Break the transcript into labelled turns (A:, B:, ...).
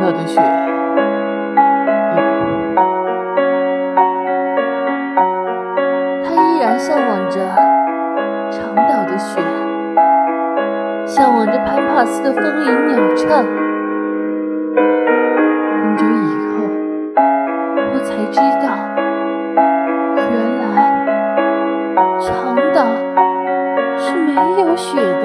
A: 岛的雪。
B: 他依然向往着长岛的雪，向往着潘帕斯的风铃鸟唱。很久以后，我才知道，原来长岛是没有雪的。